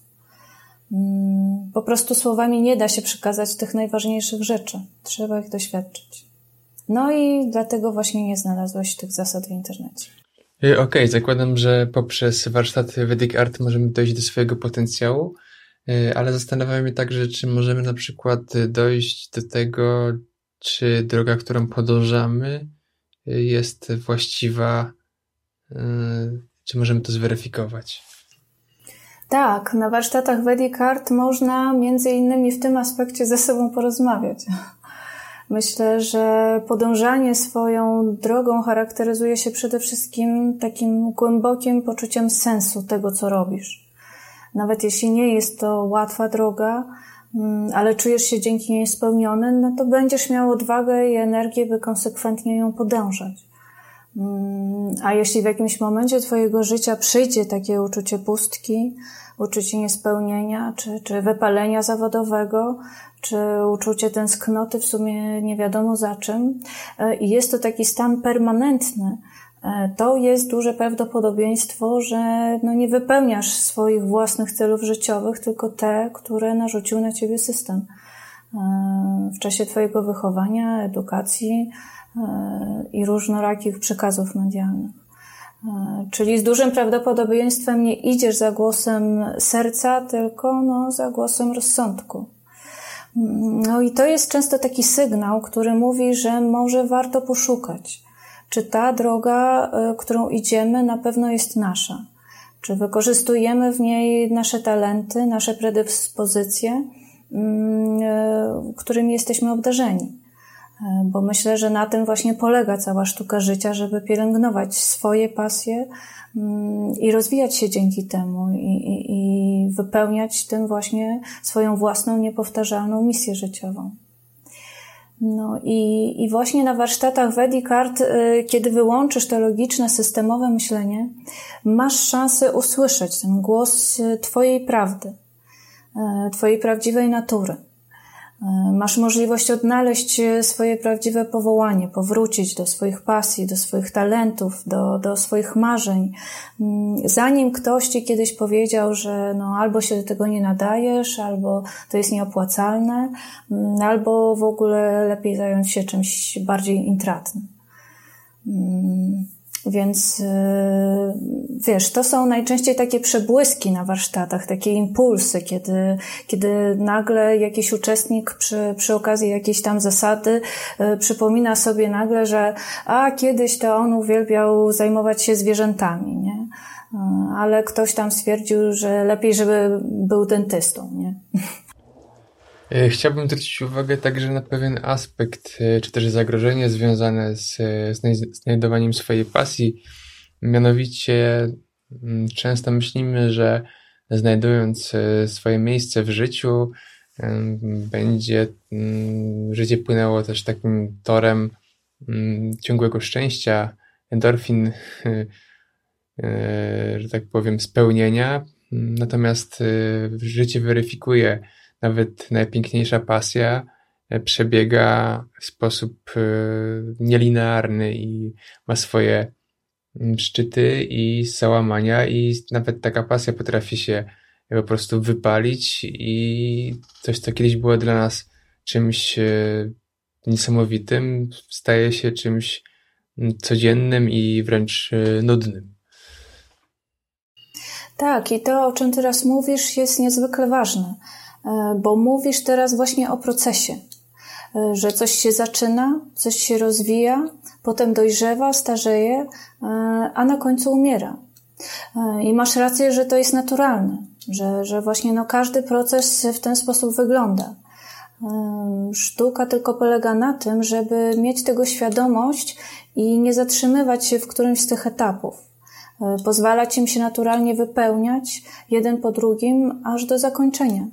Mm, po prostu słowami nie da się przekazać tych najważniejszych rzeczy. Trzeba ich doświadczyć. No i dlatego właśnie nie znalazłeś tych zasad w internecie. Y, okej, okay, zakładam, że poprzez warsztaty Vedic Art możemy dojść do swojego potencjału, ale zastanawiam się także, czy możemy na przykład dojść do tego, czy droga, którą podążamy, y, jest właściwa, y, czy możemy to zweryfikować? Tak, na warsztatach Vedic Art można między innymi w tym aspekcie ze sobą porozmawiać. Myślę, że podążanie swoją drogą charakteryzuje się przede wszystkim takim głębokim poczuciem sensu tego, co robisz. Nawet jeśli nie jest to łatwa droga, Mm, ale czujesz się dzięki niej spełniony, no to będziesz miał odwagę i energię, by konsekwentnie ją podążać. Mm, a jeśli w jakimś momencie Twojego życia przyjdzie takie uczucie pustki, uczucie niespełnienia, czy, czy wypalenia zawodowego, czy uczucie tęsknoty w sumie nie wiadomo za czym, e, i jest to taki stan permanentny, to jest duże prawdopodobieństwo, że no nie wypełniasz swoich własnych celów życiowych, tylko te, które narzucił na ciebie system. E, w czasie Twojego wychowania, edukacji e, i różnorakich przekazów medialnych. Czyli z dużym prawdopodobieństwem nie idziesz za głosem serca, tylko no, za głosem rozsądku. No i to jest często taki sygnał, który mówi, że może warto poszukać czy ta droga, e, którą idziemy, na pewno jest nasza. Czy wykorzystujemy w niej nasze talenty, nasze predyspozycje, mm, e, którymi jesteśmy obdarzeni. E, bo myślę, że na tym właśnie polega cała sztuka życia, żeby pielęgnować swoje pasje mm, i rozwijać się dzięki temu i, i, i wypełniać tym właśnie swoją własną, niepowtarzalną misję życiową. No i, i właśnie na warsztatach Vedic Art, y, kiedy wyłączysz to logiczne, systemowe myślenie, masz szansę usłyszeć ten głos y, Twojej prawdy, y, Twojej prawdziwej natury. E, masz możliwość odnaleźć e, swoje prawdziwe powołanie, powrócić do swoich pasji, do swoich talentów, do, do swoich marzeń. Mm, zanim ktoś ci kiedyś powiedział, że no, albo się do tego nie nadajesz, albo to jest nieopłacalne, mm, albo w ogóle lepiej zająć się czymś bardziej intratnym. Więc y, wiesz, to są najczęściej takie przebłyski na warsztatach, takie impulsy, kiedy, kiedy nagle jakiś uczestnik przy, przy okazji jakiejś tam zasady y, przypomina sobie nagle, że a kiedyś to on uwielbiał zajmować się zwierzętami, nie? Y, ale ktoś tam stwierdził, że lepiej, żeby był dentystą, nie? E, chciałbym zwrócić uwagę także na pewien aspekt, e, czy też zagrożenie związane z znajdowaniem swojej pasji. Mianowicie mm, często myślimy, że znajdując e, swoje miejsce w życiu, będzie mm, życie płynęło też takim torem mm, ciągłego szczęścia, endorfin, że tak powiem, spełnienia. Natomiast życie weryfikuje nawet najpiękniejsza pasja przebiega w sposób nielinearny i ma swoje mm, szczyty i załamania i nawet taka pasja potrafi się po prostu wypalić i coś, co kiedyś było dla nas czymś niesamowitym, staje się czymś mm, codziennym i wręcz nudnym. Tak, i to, o czym teraz mówisz, jest niezwykle ważne, e, bo mówisz teraz właśnie o procesie, e, że coś się zaczyna, coś się rozwija, potem dojrzewa, starzeje, e, a na końcu umiera. I masz rację, że to jest naturalne, że, że właśnie no każdy proces w ten sposób wygląda. Sztuka tylko polega na tym, żeby mieć tego świadomość i nie zatrzymywać się w którymś z tych etapów. E, pozwalać im się naturalnie wypełniać jeden po drugim aż do zakończenia.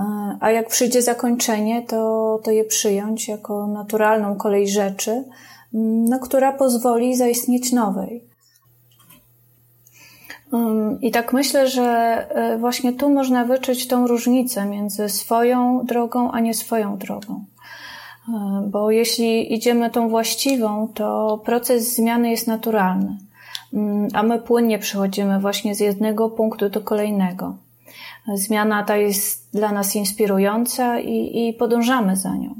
E, a jak przyjdzie zakończenie, to, to je przyjąć jako naturalną kolej rzeczy, no, która pozwoli zaistnieć nowej. I tak myślę, że e, właśnie tu można wyczuć tą różnicę między swoją drogą, a nie swoją drogą. Bo jeśli idziemy tą właściwą, to proces zmiany jest naturalny. Mm, a my płynnie przechodzimy właśnie z jednego punktu do kolejnego. Zmiana ta jest dla nas inspirująca i, i podążamy za nią.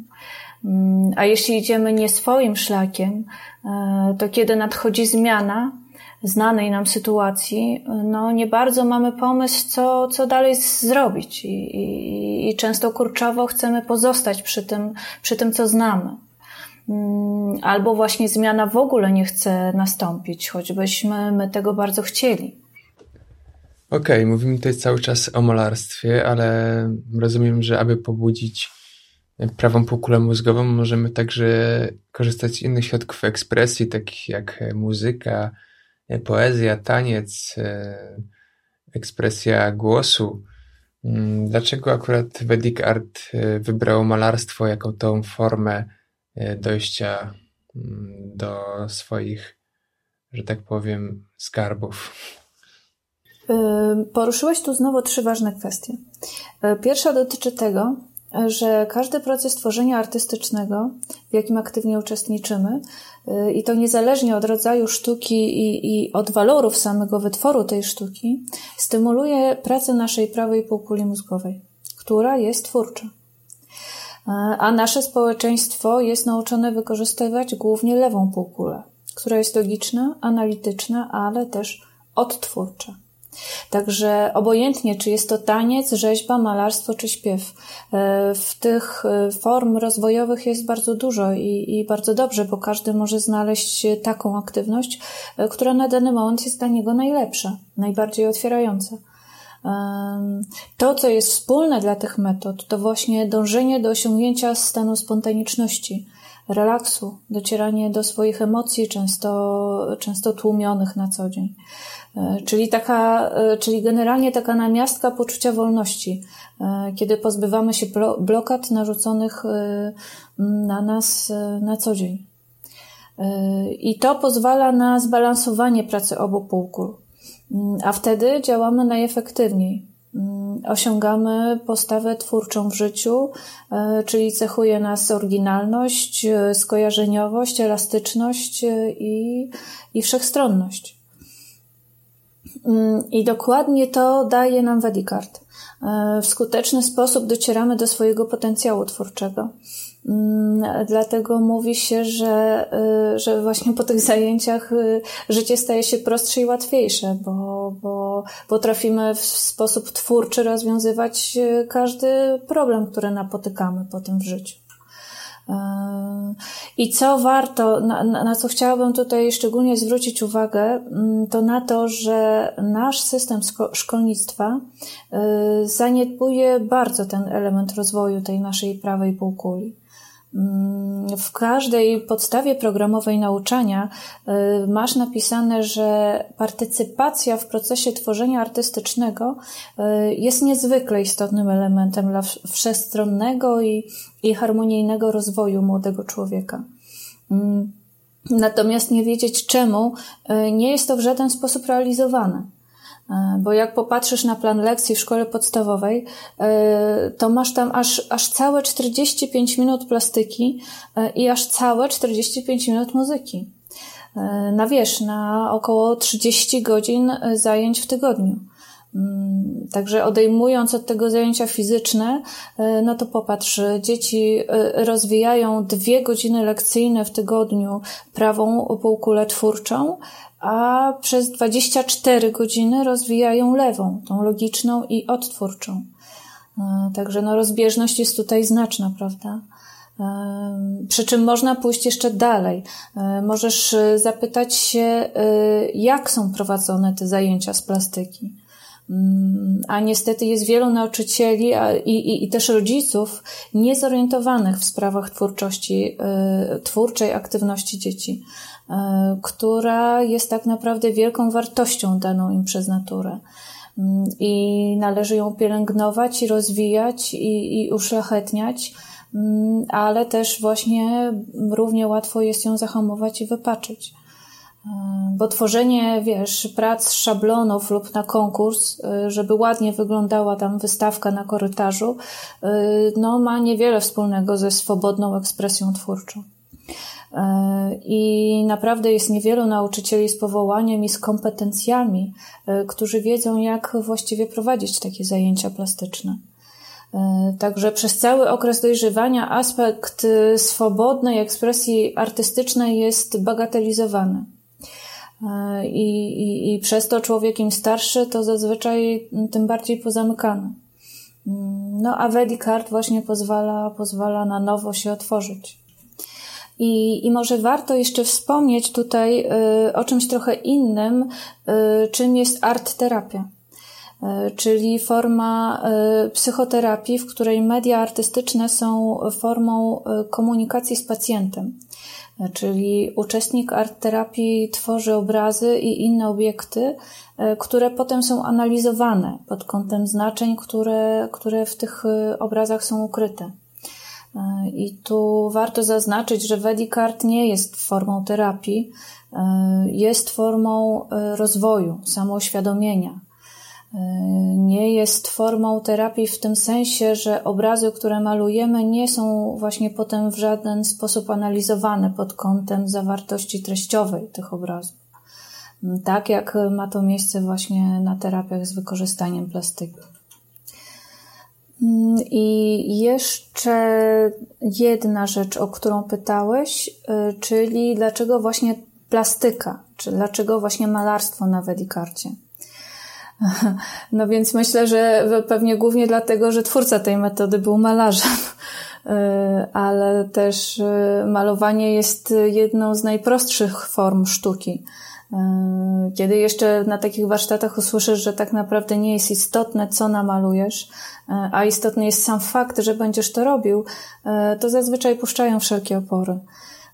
Mm, a jeśli idziemy nie swoim szlakiem, e, to kiedy nadchodzi zmiana znanej nam sytuacji, no nie bardzo mamy pomysł, co, co dalej zrobić i, i, i często kurczowo chcemy pozostać przy tym, przy tym, co znamy. Mm, albo właśnie zmiana w ogóle nie chce nastąpić, choćbyśmy my tego bardzo chcieli. Okej, okay, mówimy tutaj cały czas o malarstwie, ale rozumiem, że aby pobudzić prawą półkulę mózgową, możemy także korzystać z innych środków ekspresji, takich jak muzyka, poezja, taniec, ekspresja głosu. Dlaczego akurat Vedic Art wybrał malarstwo jako tą formę dojścia do swoich, że tak powiem, skarbów. E, poruszyłeś tu znowu trzy ważne kwestie. E, pierwsza dotyczy tego, że każdy proces tworzenia artystycznego, w jakim aktywnie uczestniczymy, i to niezależnie od rodzaju sztuki i, i, od walorów samego wytworu tej sztuki, stymuluje pracę naszej prawej półkuli mózgowej, która jest twórcza a nasze społeczeństwo jest nauczone wykorzystywać głównie lewą półkulę, która jest logiczna, analityczna, ale też odtwórcza. Także obojętnie, czy jest to taniec, rzeźba, malarstwo czy śpiew, e, w tych e, form rozwojowych jest bardzo dużo i, i, bardzo dobrze, bo każdy może znaleźć taką aktywność, e, która na dany moment jest dla niego najlepsza, najbardziej otwierająca. To, co jest wspólne dla tych metod, to właśnie dążenie do osiągnięcia stanu spontaniczności, relaksu, docieranie do swoich emocji, często, często tłumionych na co dzień. E, czyli taka, e, czyli generalnie taka namiastka poczucia wolności, e, kiedy pozbywamy się blokad narzuconych na nas na co dzień. I to pozwala na zbalansowanie pracy obu półkul. Mm, a wtedy działamy najefektywniej. Mm, osiągamy postawę twórczą w życiu, czyli cechuje nas oryginalność, skojarzeniowość, elastyczność i, i wszechstronność. Mm, I dokładnie to daje nam Vedicard. W skuteczny sposób docieramy do swojego potencjału twórczego. Mm, dlatego mówi się, że, y, że właśnie po tych zajęciach y, życie staje się prostsze i łatwiejsze, bo, bo potrafimy w sposób twórczy rozwiązywać każdy problem, który napotykamy potem w życiu. I co warto, na, na, co chciałabym tutaj szczególnie zwrócić uwagę, mm, to na to, że nasz system szkolnictwa zaniedbuje bardzo ten element rozwoju tej naszej prawej półkuli. Mm, w każdej podstawie programowej nauczania y, masz napisane, że partycypacja w procesie tworzenia artystycznego y, jest niezwykle istotnym elementem dla wszechstronnego i, i harmonijnego rozwoju młodego człowieka. Mm, natomiast nie wiedzieć czemu y, nie jest to w żaden sposób realizowane. Bo jak popatrzysz na plan lekcji w szkole podstawowej, to masz tam aż, aż całe 45 minut plastyki i aż całe 45 minut muzyki. Na wiesz, na około 30 godzin zajęć w tygodniu. Mm, także odejmując od tego zajęcia fizyczne, e, no to popatrz, dzieci e, rozwijają dwie godziny lekcyjne w tygodniu prawą półkulę twórczą, a przez 24 godziny rozwijają lewą, tą logiczną i odtwórczą. E, także no rozbieżność jest tutaj znaczna, prawda? Przy czym można pójść jeszcze dalej. Możesz zapytać się, jak są prowadzone te zajęcia z plastyki. A niestety jest wielu nauczycieli i, i, i też rodziców niezorientowanych w sprawach twórczości, y, twórczej aktywności dzieci, y, która jest tak naprawdę wielką wartością daną im przez naturę. Mm, I należy ją pielęgnować i rozwijać i, i uszlachetniać, mm, ale też właśnie równie łatwo jest ją zahamować i wypaczyć. Bo tworzenie, wiesz, prac szablonów lub na konkurs, y, żeby ładnie wyglądała tam wystawka na korytarzu, y, no ma niewiele wspólnego ze swobodną ekspresją twórczą. Y, I naprawdę jest niewielu nauczycieli z powołaniem i z kompetencjami, którzy wiedzą, jak właściwie prowadzić takie zajęcia plastyczne. Także przez cały okres dojrzewania aspekt swobodnej ekspresji artystycznej jest bagatelizowany. E, I, i, I przez to człowiek im starszy, to zazwyczaj tym bardziej pozamykany. Mm, no a Vedicard właśnie pozwala, pozwala na nowo się otworzyć. I, I może warto jeszcze wspomnieć tutaj y, o czymś trochę innym, y, czym jest art terapia. Y, czyli forma psychoterapii, w której media artystyczne są formą komunikacji z pacjentem. Czyli uczestnik art terapii tworzy obrazy i inne obiekty, e, które potem są analizowane pod kątem znaczeń, które, które w tych e, obrazach są ukryte. E, I tu warto zaznaczyć, że Vedic Art nie jest formą terapii, jest formą rozwoju, samouświadomienia nie jest formą terapii w tym sensie, że obrazy, które malujemy, nie są właśnie potem w żaden sposób analizowane pod kątem zawartości treściowej tych obrazów. Tak jak ma to miejsce właśnie na terapiach z wykorzystaniem plastyki. I jeszcze jedna rzecz, o którą pytałeś, y, czyli dlaczego właśnie plastyka, czy dlaczego właśnie malarstwo na Wedikarcie? No więc myślę, że pewnie głównie dlatego, że twórca tej metody był malarzem. E, ale też e, malowanie jest jedną z najprostszych form sztuki. E, kiedy jeszcze na takich warsztatach usłyszysz, że tak naprawdę nie jest istotne, co namalujesz, a istotny jest sam fakt, że będziesz to robił, to zazwyczaj puszczają wszelkie opory.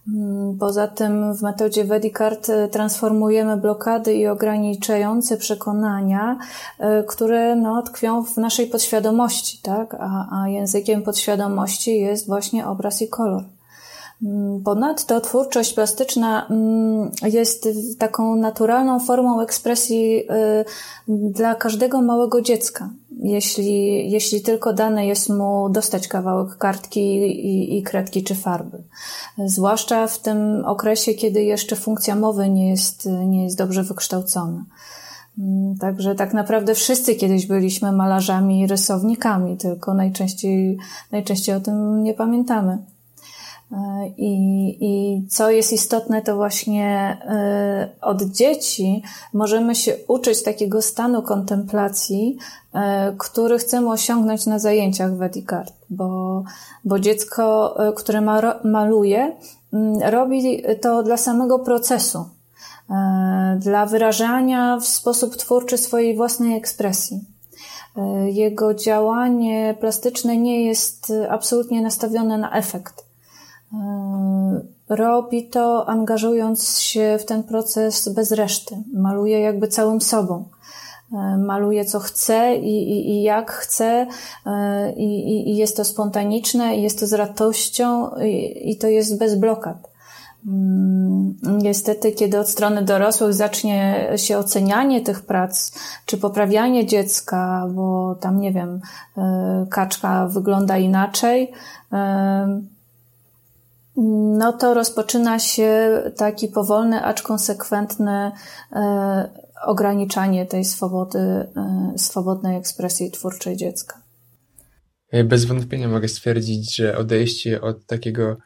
Mm, poza tym w metodzie Vedicart e, transformujemy blokady i ograniczające przekonania, e, które no, tkwią w naszej podświadomości, tak? A, a językiem podświadomości jest właśnie obraz i kolor. Ponadto twórczość plastyczna mm, jest taką naturalną formą ekspresji y, dla każdego małego dziecka. Jeśli, jeśli tylko dane jest mu dostać kawałek kartki i, i kredki czy farby. Zwłaszcza w tym okresie, kiedy jeszcze funkcja mowy nie jest, nie jest dobrze wykształcona. Mm, także tak naprawdę wszyscy kiedyś byliśmy malarzami i rysownikami, tylko najczęściej, najczęściej o tym nie pamiętamy. E, I, I co jest istotne, to właśnie e, od dzieci możemy się uczyć takiego stanu kontemplacji, e, który chcemy osiągnąć na zajęciach Vedicart, bo, bo dziecko, które maluje, mm, robi to dla samego procesu, dla wyrażania w sposób twórczy swojej własnej ekspresji. Jego działanie plastyczne nie jest absolutnie nastawione na efekt robi to angażując się w ten proces bez reszty. Maluje jakby całym sobą. E, maluje co chce i, i, i jak chce, e, i, i, jest to spontaniczne, i jest to z radością, i, i to jest bez blokad. Mm, niestety, kiedy od strony dorosłych zacznie się ocenianie tych prac, czy poprawianie dziecka, bo tam, nie wiem, e, kaczka wygląda inaczej, e, no to rozpoczyna się taki powolny, acz konsekwentny e, ograniczanie tej swobody, swobodnej ekspresji twórczej dziecka. Bez wątpienia mogę stwierdzić, że odejście od takiego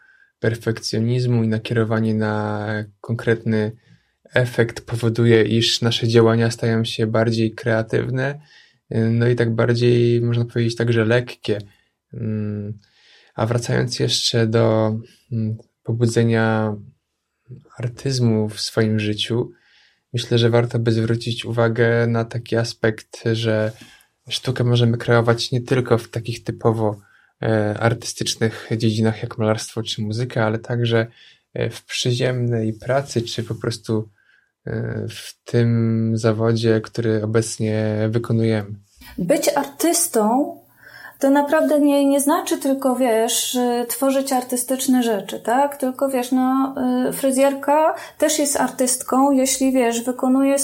perfekcjonizmu i nakierowanie na konkretny efekt powoduje, iż nasze działania stają się bardziej kreatywne, no i tak bardziej, można powiedzieć, także lekkie. A wracając jeszcze do mm, pobudzenia artyzmu w swoim życiu, myślę, że warto by zwrócić uwagę na taki aspekt, że sztukę możemy kreować nie tylko w takich typowo E, artystycznych dziedzinach jak malarstwo czy muzyka, ale także e, w przyziemnej pracy, czy po prostu e, w tym zawodzie, który obecnie wykonujemy. Być artystą to naprawdę nie, nie znaczy tylko, wiesz, tworzyć artystyczne rzeczy, tak? Tylko, wiesz, no, fryzjerka też jest artystką, jeśli, wiesz, wykonuje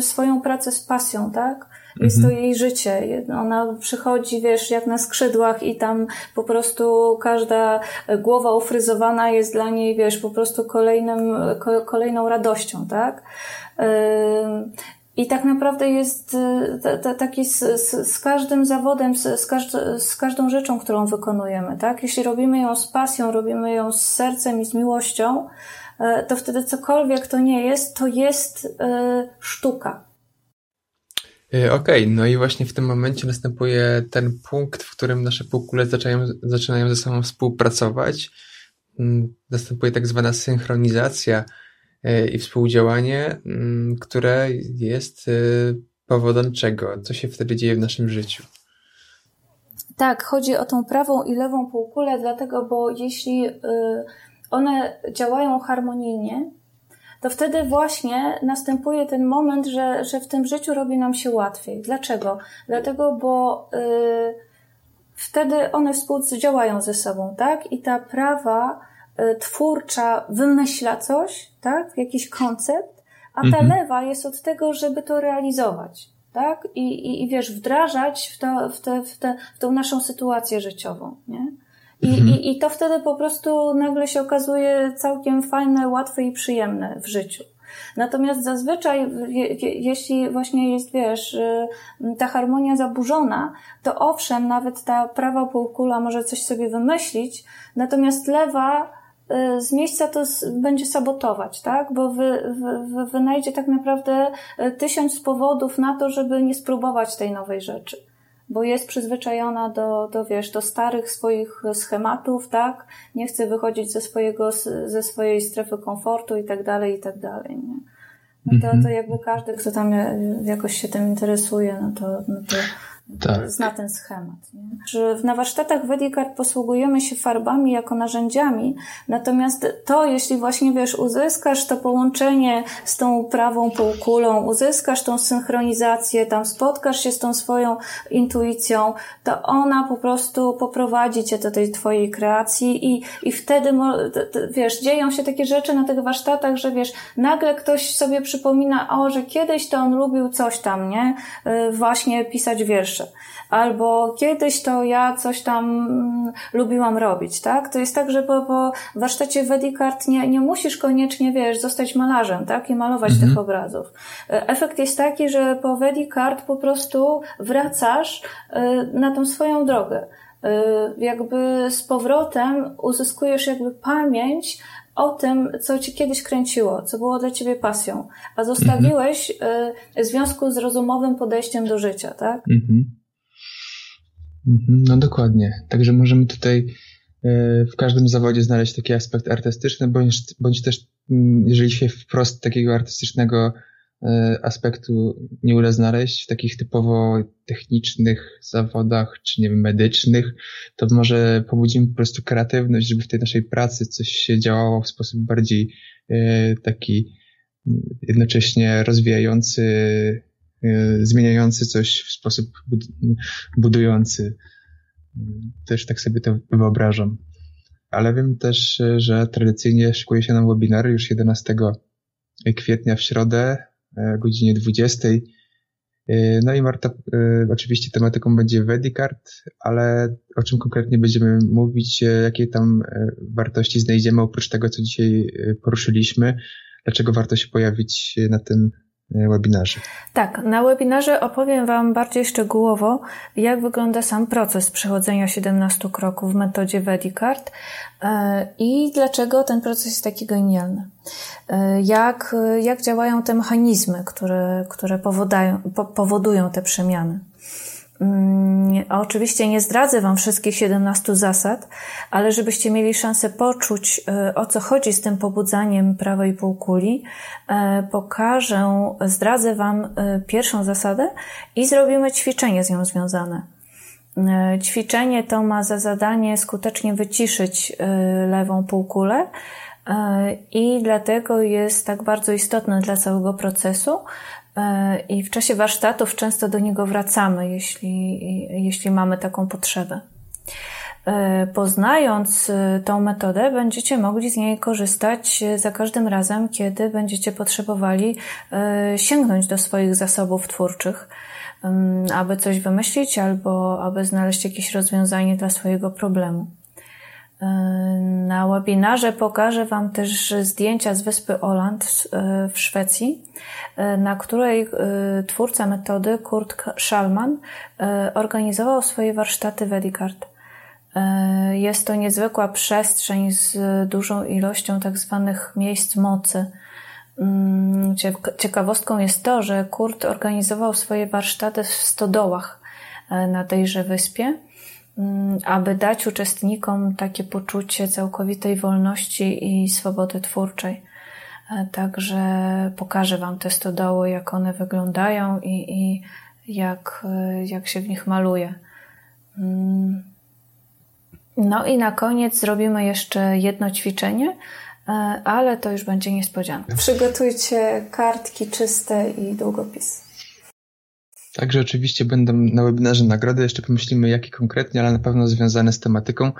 swoją pracę z pasją, tak? Jest mhm. to jej życie. Ona przychodzi, wiesz, jak na skrzydłach i tam po prostu każda głowa ufryzowana jest dla niej, wiesz, po prostu kolejnym, kolejną radością, tak? I tak naprawdę jest taki z, z, z każdym zawodem, z, każd z każdą rzeczą, którą wykonujemy, tak? Jeśli robimy ją z pasją, robimy ją z sercem i z miłością, e, to wtedy cokolwiek to nie jest, to jest e, sztuka. E, okej, okay, no i właśnie w tym momencie następuje ten punkt, w którym nasze półkule zaczynają, zaczynają ze sobą współpracować. Mm, następuje tak zwana synchronizacja i współdziałanie, mm, które jest e, powodem czego? Co się wtedy dzieje w naszym życiu? Tak, chodzi o tą prawą i lewą półkulę, dlatego, bo jeśli one działają harmonijnie, to wtedy właśnie następuje ten moment, że, że w tym życiu robi nam się łatwiej. Dlaczego? Dlatego, bo y, wtedy one współdziałają ze sobą, tak? I ta prawa y, twórcza wymyśla coś, tak? Jakiś koncept, a ta mhm. lewa jest od tego, żeby to realizować. Tak? I, i, i wiesz, wdrażać w, to, w, te, w, te, w tą naszą sytuację życiową. Nie? I, mhm. i, I to wtedy po prostu nagle się okazuje całkiem fajne, łatwe i przyjemne w życiu. Natomiast zazwyczaj, jeśli właśnie jest, wiesz, y, ta harmonia zaburzona, to owszem, nawet ta prawa półkula może coś sobie wymyślić, natomiast lewa z miejsca to będzie sabotować, tak? Bo wy, wy, wynajdzie tak naprawdę y, tysiąc powodów na to, żeby nie spróbować tej nowej rzeczy bo jest przyzwyczajona do, do, wiesz, do starych swoich schematów, tak? Nie chce wychodzić ze swojego, ze swojej strefy komfortu i tak dalej, i tak dalej, nie? No to, to mhm. jakby każdy, kto tam jakoś się tym interesuje, no to, no to tak. zna ten schemat. Nie? Że na warsztatach Wedikart posługujemy się farbami jako narzędziami, natomiast to, jeśli właśnie wiesz, uzyskasz to połączenie z tą prawą półkulą, uzyskasz tą synchronizację, tam spotkasz się z tą swoją intuicją, to ona po prostu poprowadzi cię do tej twojej kreacji i, i wtedy, wiesz, dzieją się takie rzeczy na tych warsztatach, że wiesz, nagle ktoś sobie przypomina, o, że kiedyś to on lubił coś tam, nie? Y, właśnie pisać wiersze Albo kiedyś to ja coś tam mm, lubiłam robić, tak? To jest tak, że po, po warsztacie Wedikart nie, nie musisz koniecznie, wiesz, zostać malarzem, tak? I malować mhm. tych obrazów. E, efekt jest taki, że po Wedikart po prostu wracasz e, na tą swoją drogę e, jakby z powrotem uzyskujesz jakby pamięć o tym, co ci kiedyś kręciło, co było dla ciebie pasją, a zostawiłeś mhm. w związku z rozumowym podejściem do życia, tak? Mhm. mhm. No dokładnie. Także możemy tutaj e, w każdym zawodzie znaleźć taki aspekt artystyczny, bądź, bądź też, mm, jeżeli się wprost takiego artystycznego aspektu nie uda znaleźć w takich typowo technicznych zawodach, czy nie wiem, medycznych, to może pobudzimy po prostu kreatywność, żeby w tej naszej pracy coś się działało w sposób bardziej e, taki jednocześnie rozwijający, e, zmieniający coś w sposób budujący. Też tak sobie to wyobrażam. ale wiem też, że tradycyjnie szykuje się nam webinar już 11 kwietnia w środę godzinie 20. No i Marta, oczywiście tematyką będzie Vedicard, ale o czym konkretnie będziemy mówić, jakie tam wartości znajdziemy oprócz tego, co dzisiaj poruszyliśmy, dlaczego warto się pojawić na tym E, webinarze. Tak, na webinarze opowiem Wam bardziej szczegółowo, jak wygląda sam proces przechodzenia 17 kroków w metodzie Vedicard e, i dlaczego ten proces jest taki genialny. E, jak, jak działają te mechanizmy, które, które powodają, powodują te przemiany. Mm, oczywiście nie zdradzę Wam wszystkich 17 zasad, ale żebyście mieli szansę poczuć, e, o co chodzi z tym pobudzaniem prawej półkuli, e, pokażę, zdradzę Wam e, pierwszą zasadę i zrobimy ćwiczenie z nią związane. Ćwiczenie to ma za zadanie skutecznie wyciszyć lewą półkulę i dlatego jest tak bardzo istotne dla całego procesu, i w czasie warsztatów często do niego wracamy, jeśli, jeśli mamy taką potrzebę. E, poznając e, tą metodę, będziecie mogli z niej korzystać za każdym razem, kiedy będziecie potrzebowali sięgnąć do swoich zasobów twórczych, aby coś wymyślić albo aby znaleźć jakieś rozwiązanie dla swojego problemu. Na webinarze pokażę Wam też zdjęcia z wyspy Oland w Szwecji, na której e, twórca metody Kurt Schallman e, organizował swoje warsztaty Vedicard. E, jest to niezwykła przestrzeń z dużą ilością tak zwanych miejsc mocy. Mm, ciekawostką jest to, że Kurt organizował swoje warsztaty w stodołach na tejże wyspie aby dać uczestnikom takie poczucie całkowitej wolności i swobody twórczej. E, także pokażę Wam te stodoły, jak one wyglądają i, i jak, e, jak się w nich maluje. Mm. No i na koniec zrobimy jeszcze jedno ćwiczenie, e, ale to już będzie niespodzianka. Przygotujcie kartki czyste i długopis. Także oczywiście będą na webinarze nagrody, jeszcze pomyślimy jakie konkretnie, ale na pewno związane z tematyką.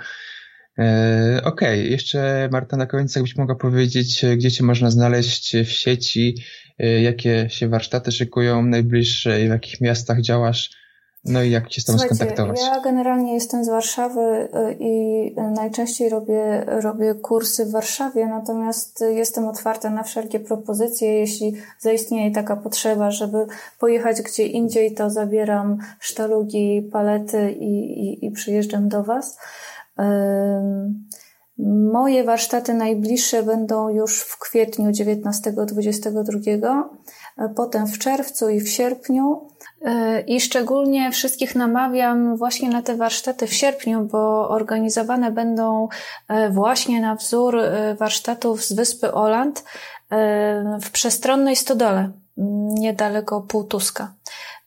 E, Okej, okay. jeszcze Marta na koniec jakbyś mogła powiedzieć, e, gdzie Cię można znaleźć w sieci, e, jakie się warsztaty szykują najbliższe i w jakich miastach działasz, no i jak się z tą skontaktować? Ja generalnie jestem z Warszawy y, i najczęściej robię, robię kursy w Warszawie, natomiast jestem otwarta na wszelkie propozycje. Jeśli zaistnieje taka potrzeba, żeby pojechać gdzie indziej, to zabieram sztalugi, palety i, i, i przyjeżdżam do Was. Moje warsztaty najbliższe będą już w kwietniu 19-22, potem w czerwcu i w sierpniu. I szczególnie wszystkich namawiam właśnie na te warsztaty w sierpniu, bo organizowane będą e, właśnie na wzór e, warsztatów z wyspy Oland e, w przestronnej stodole, niedaleko Półtuska.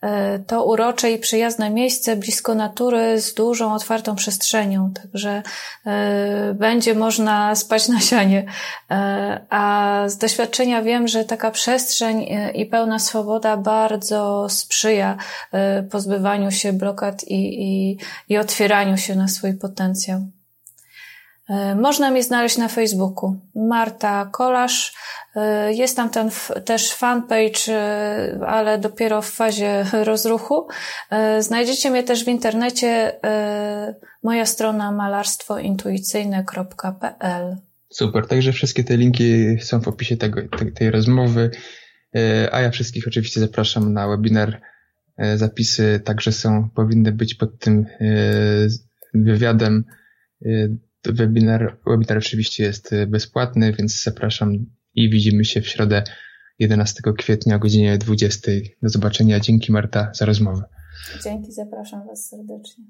E, to urocze i przyjazne miejsce blisko natury z dużą, otwartą przestrzenią, także e, będzie można spać na sianie. E, a z doświadczenia wiem, że taka przestrzeń i pełna swoboda bardzo sprzyja pozbywaniu się blokad i, i, i otwieraniu się na swój potencjał. Można mnie znaleźć na Facebooku. Marta Kolasz. E, jest tam ten też fanpage, e, ale dopiero w fazie rozruchu. E, znajdziecie mnie też w internecie. Moja strona malarstwointuicyjne.pl. Super, także wszystkie te linki są w opisie tego, tej rozmowy. A ja wszystkich oczywiście zapraszam na webinar. Zapisy także są, powinny być pod tym wywiadem. Webinar, webinar oczywiście jest bezpłatny, więc zapraszam i widzimy się w środę 11 kwietnia o godzinie 20. Do zobaczenia. Dzięki Marta za rozmowę. Dzięki, zapraszam Was serdecznie.